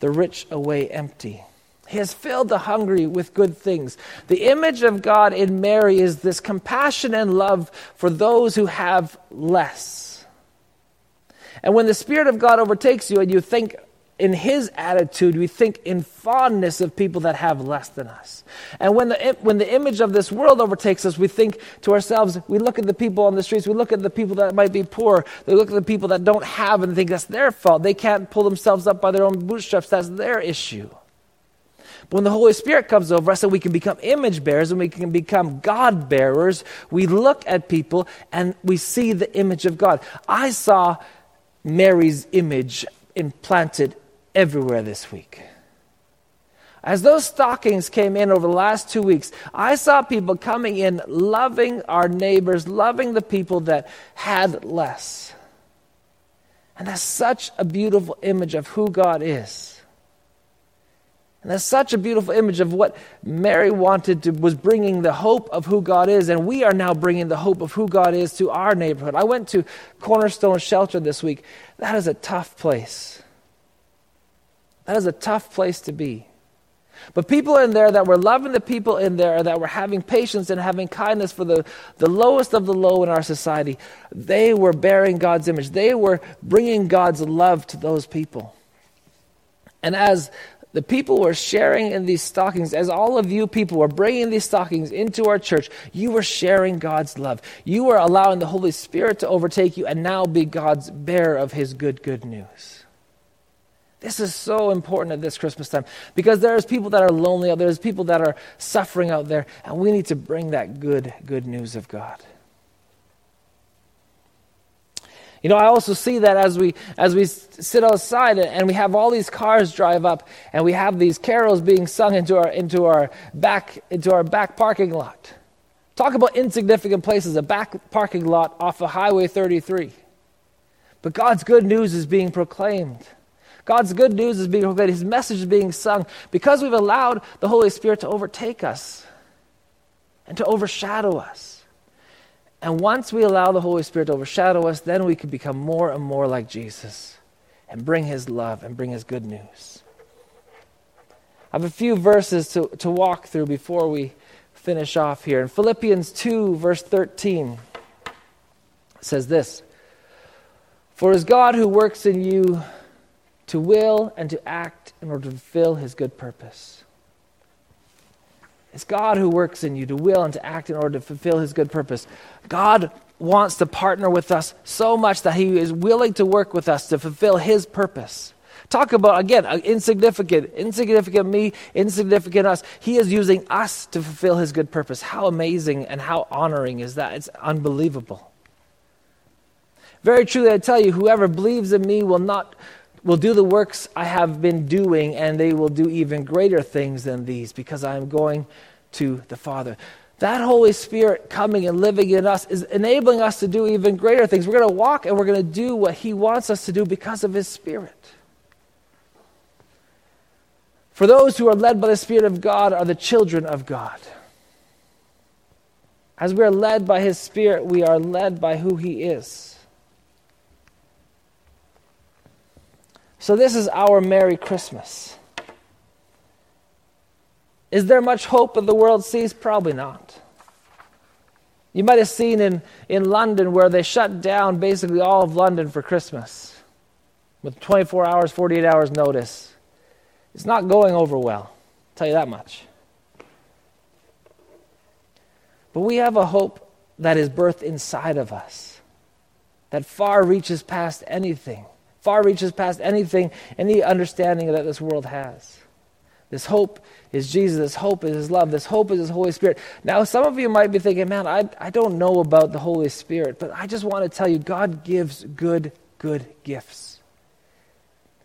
the rich away empty. He has filled the hungry with good things. The image of God in Mary is this compassion and love for those who have less. And when the Spirit of God overtakes you and you think in his attitude, we think in fondness of people that have less than us. And when the, when the image of this world overtakes us, we think to ourselves, we look at the people on the streets, we look at the people that might be poor, we look at the people that don't have and think that's their fault. They can't pull themselves up by their own bootstraps, that's their issue. But when the Holy Spirit comes over us and we can become image bearers and we can become God bearers, we look at people and we see the image of God. I saw Mary's image implanted everywhere this week. As those stockings came in over the last two weeks, I saw people coming in loving our neighbors, loving the people that had less. And that's such a beautiful image of who God is. And that's such a beautiful image of what Mary wanted to, was bringing the hope of who God is. And we are now bringing the hope of who God is to our neighborhood. I went to Cornerstone Shelter this week. That is a tough place. That is a tough place to be. But people in there that were loving the people in there, that were having patience and having kindness for the, the lowest of the low in our society, they were bearing God's image. They were bringing God's love to those people. And as the people were sharing in these stockings, as all of you people were bringing these stockings into our church, you were sharing God's love. You were allowing the Holy Spirit to overtake you and now be God's bearer of His good, good news. This is so important at this Christmas time because there's people that are lonely out there, there's people that are suffering out there, and we need to bring that good, good news of God. You know, I also see that as we as we sit outside and we have all these cars drive up and we have these carols being sung into our into our back into our back parking lot. Talk about insignificant places, a back parking lot off of Highway 33. But God's good news is being proclaimed. God's good news is being proclaimed. His message is being sung because we've allowed the Holy Spirit to overtake us and to overshadow us. And once we allow the Holy Spirit to overshadow us, then we can become more and more like Jesus and bring His love and bring His good news. I have a few verses to, to walk through before we finish off here. In Philippians 2, verse 13, it says this For is God who works in you to will and to act in order to fulfill his good purpose. It's God who works in you to will and to act in order to fulfill his good purpose. God wants to partner with us so much that he is willing to work with us to fulfill his purpose. Talk about, again, uh, insignificant, insignificant me, insignificant us. He is using us to fulfill his good purpose. How amazing and how honoring is that? It's unbelievable. Very truly, I tell you, whoever believes in me will not will do the works I have been doing, and they will do even greater things than these because I am going to the Father. That Holy Spirit coming and living in us is enabling us to do even greater things. We're going to walk and we're going to do what He wants us to do because of His Spirit. For those who are led by the Spirit of God are the children of God. As we are led by His Spirit, we are led by who He is. So, this is our Merry Christmas. Is there much hope that the world sees? Probably not. You might have seen in, in London where they shut down basically all of London for Christmas with 24 hours, 48 hours notice. It's not going over well, I'll tell you that much. But we have a hope that is birthed inside of us, that far reaches past anything far reaches past anything, any understanding that this world has. This hope is Jesus. This hope is His love. This hope is His Holy Spirit. Now, some of you might be thinking, man, I, I don't know about the Holy Spirit, but I just want to tell you God gives good, good gifts.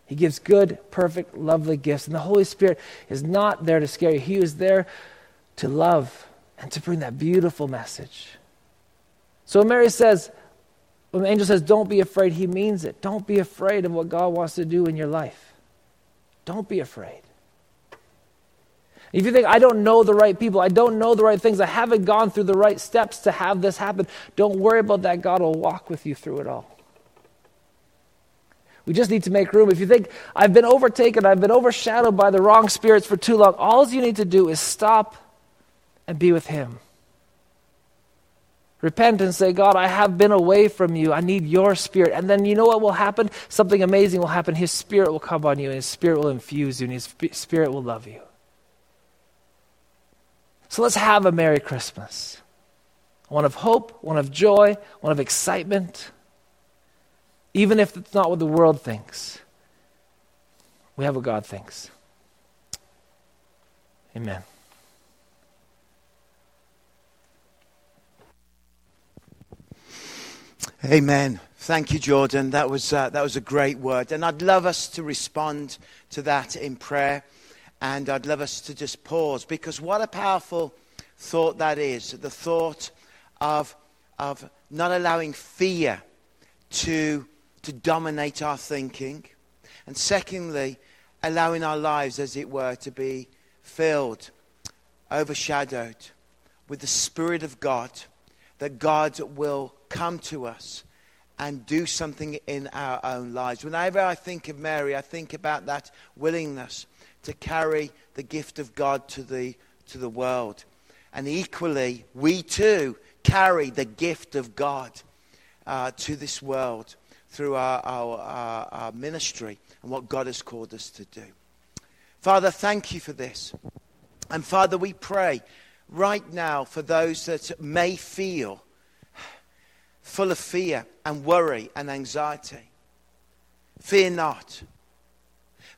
He gives good, perfect, lovely gifts. And the Holy Spirit is not there to scare you, He is there to love and to bring that beautiful message. So Mary says, when the angel says, Don't be afraid, he means it. Don't be afraid of what God wants to do in your life. Don't be afraid. If you think, I don't know the right people, I don't know the right things, I haven't gone through the right steps to have this happen, don't worry about that. God will walk with you through it all. We just need to make room. If you think, I've been overtaken, I've been overshadowed by the wrong spirits for too long, all you need to do is stop and be with Him. Repent and say, God, I have been away from you. I need your spirit. And then you know what will happen? Something amazing will happen. His spirit will come on you, and his spirit will infuse you, and his spirit will love you. So let's have a Merry Christmas. One of hope, one of joy, one of excitement. Even if it's not what the world thinks, we have what God thinks. Amen. Amen. Thank you, Jordan. That was, uh, that was a great word. And I'd love us to respond to that in prayer. And I'd love us to just pause because what a powerful thought that is the thought of, of not allowing fear to, to dominate our thinking. And secondly, allowing our lives, as it were, to be filled, overshadowed with the Spirit of God, that God will come to us and do something in our own lives. Whenever I think of Mary, I think about that willingness to carry the gift of God to the, to the world. And equally, we too carry the gift of God uh, to this world through our, our, our, our ministry and what God has called us to do. Father, thank you for this. And Father, we pray right now for those that may feel full of fear and worry and anxiety. Fear not.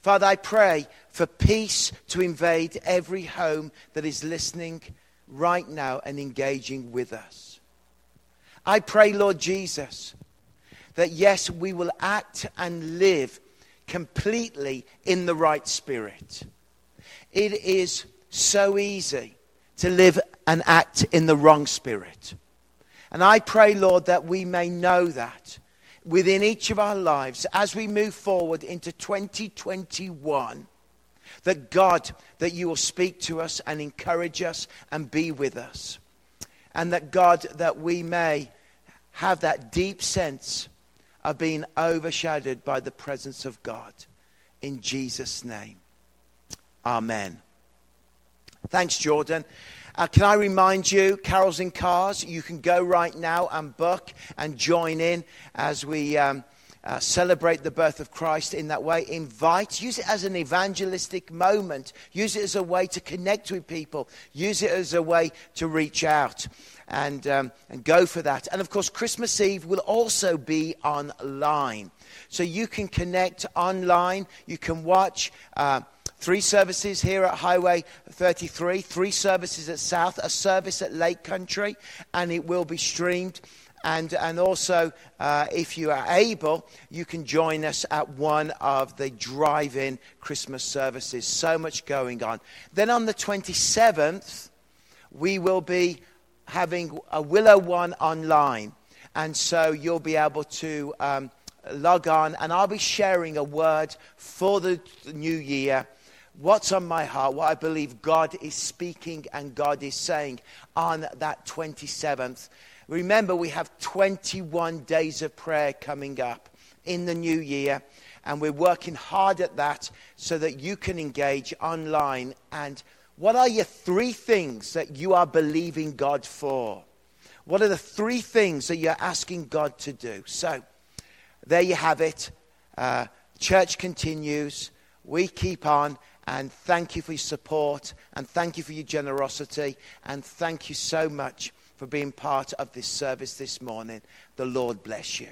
Father, I pray for peace to invade every home that is listening right now and engaging with us. I pray, Lord Jesus, that yes, we will act and live completely in the right spirit. It is so easy to live and act in the wrong spirit. And I pray, Lord, that we may know that within each of our lives as we move forward into 2021 that God, that you will speak to us and encourage us and be with us. And that God, that we may have that deep sense of being overshadowed by the presence of God. In Jesus' name. Amen. Thanks, Jordan. Uh, can I remind you, Carols in Cars, you can go right now and book and join in as we um, uh, celebrate the birth of Christ in that way. Invite, use it as an evangelistic moment, use it as a way to connect with people, use it as a way to reach out. And, um, and go for that. And of course, Christmas Eve will also be online. So you can connect online, you can watch. Uh, Three services here at Highway 33, three services at South, a service at Lake Country, and it will be streamed. And, and also, uh, if you are able, you can join us at one of the drive in Christmas services. So much going on. Then on the 27th, we will be having a Willow One online. And so you'll be able to um, log on, and I'll be sharing a word for the new year what's on my heart, what I believe God is speaking and God is saying on that 27th. Remember, we have 21 days of prayer coming up in the new year, and we're working hard at that so that you can engage online. And what are your three things that you are believing God for? What are the three things that you're asking God to do? So, there you have it. Uh, church continues. We keep on. And thank you for your support. And thank you for your generosity. And thank you so much for being part of this service this morning. The Lord bless you.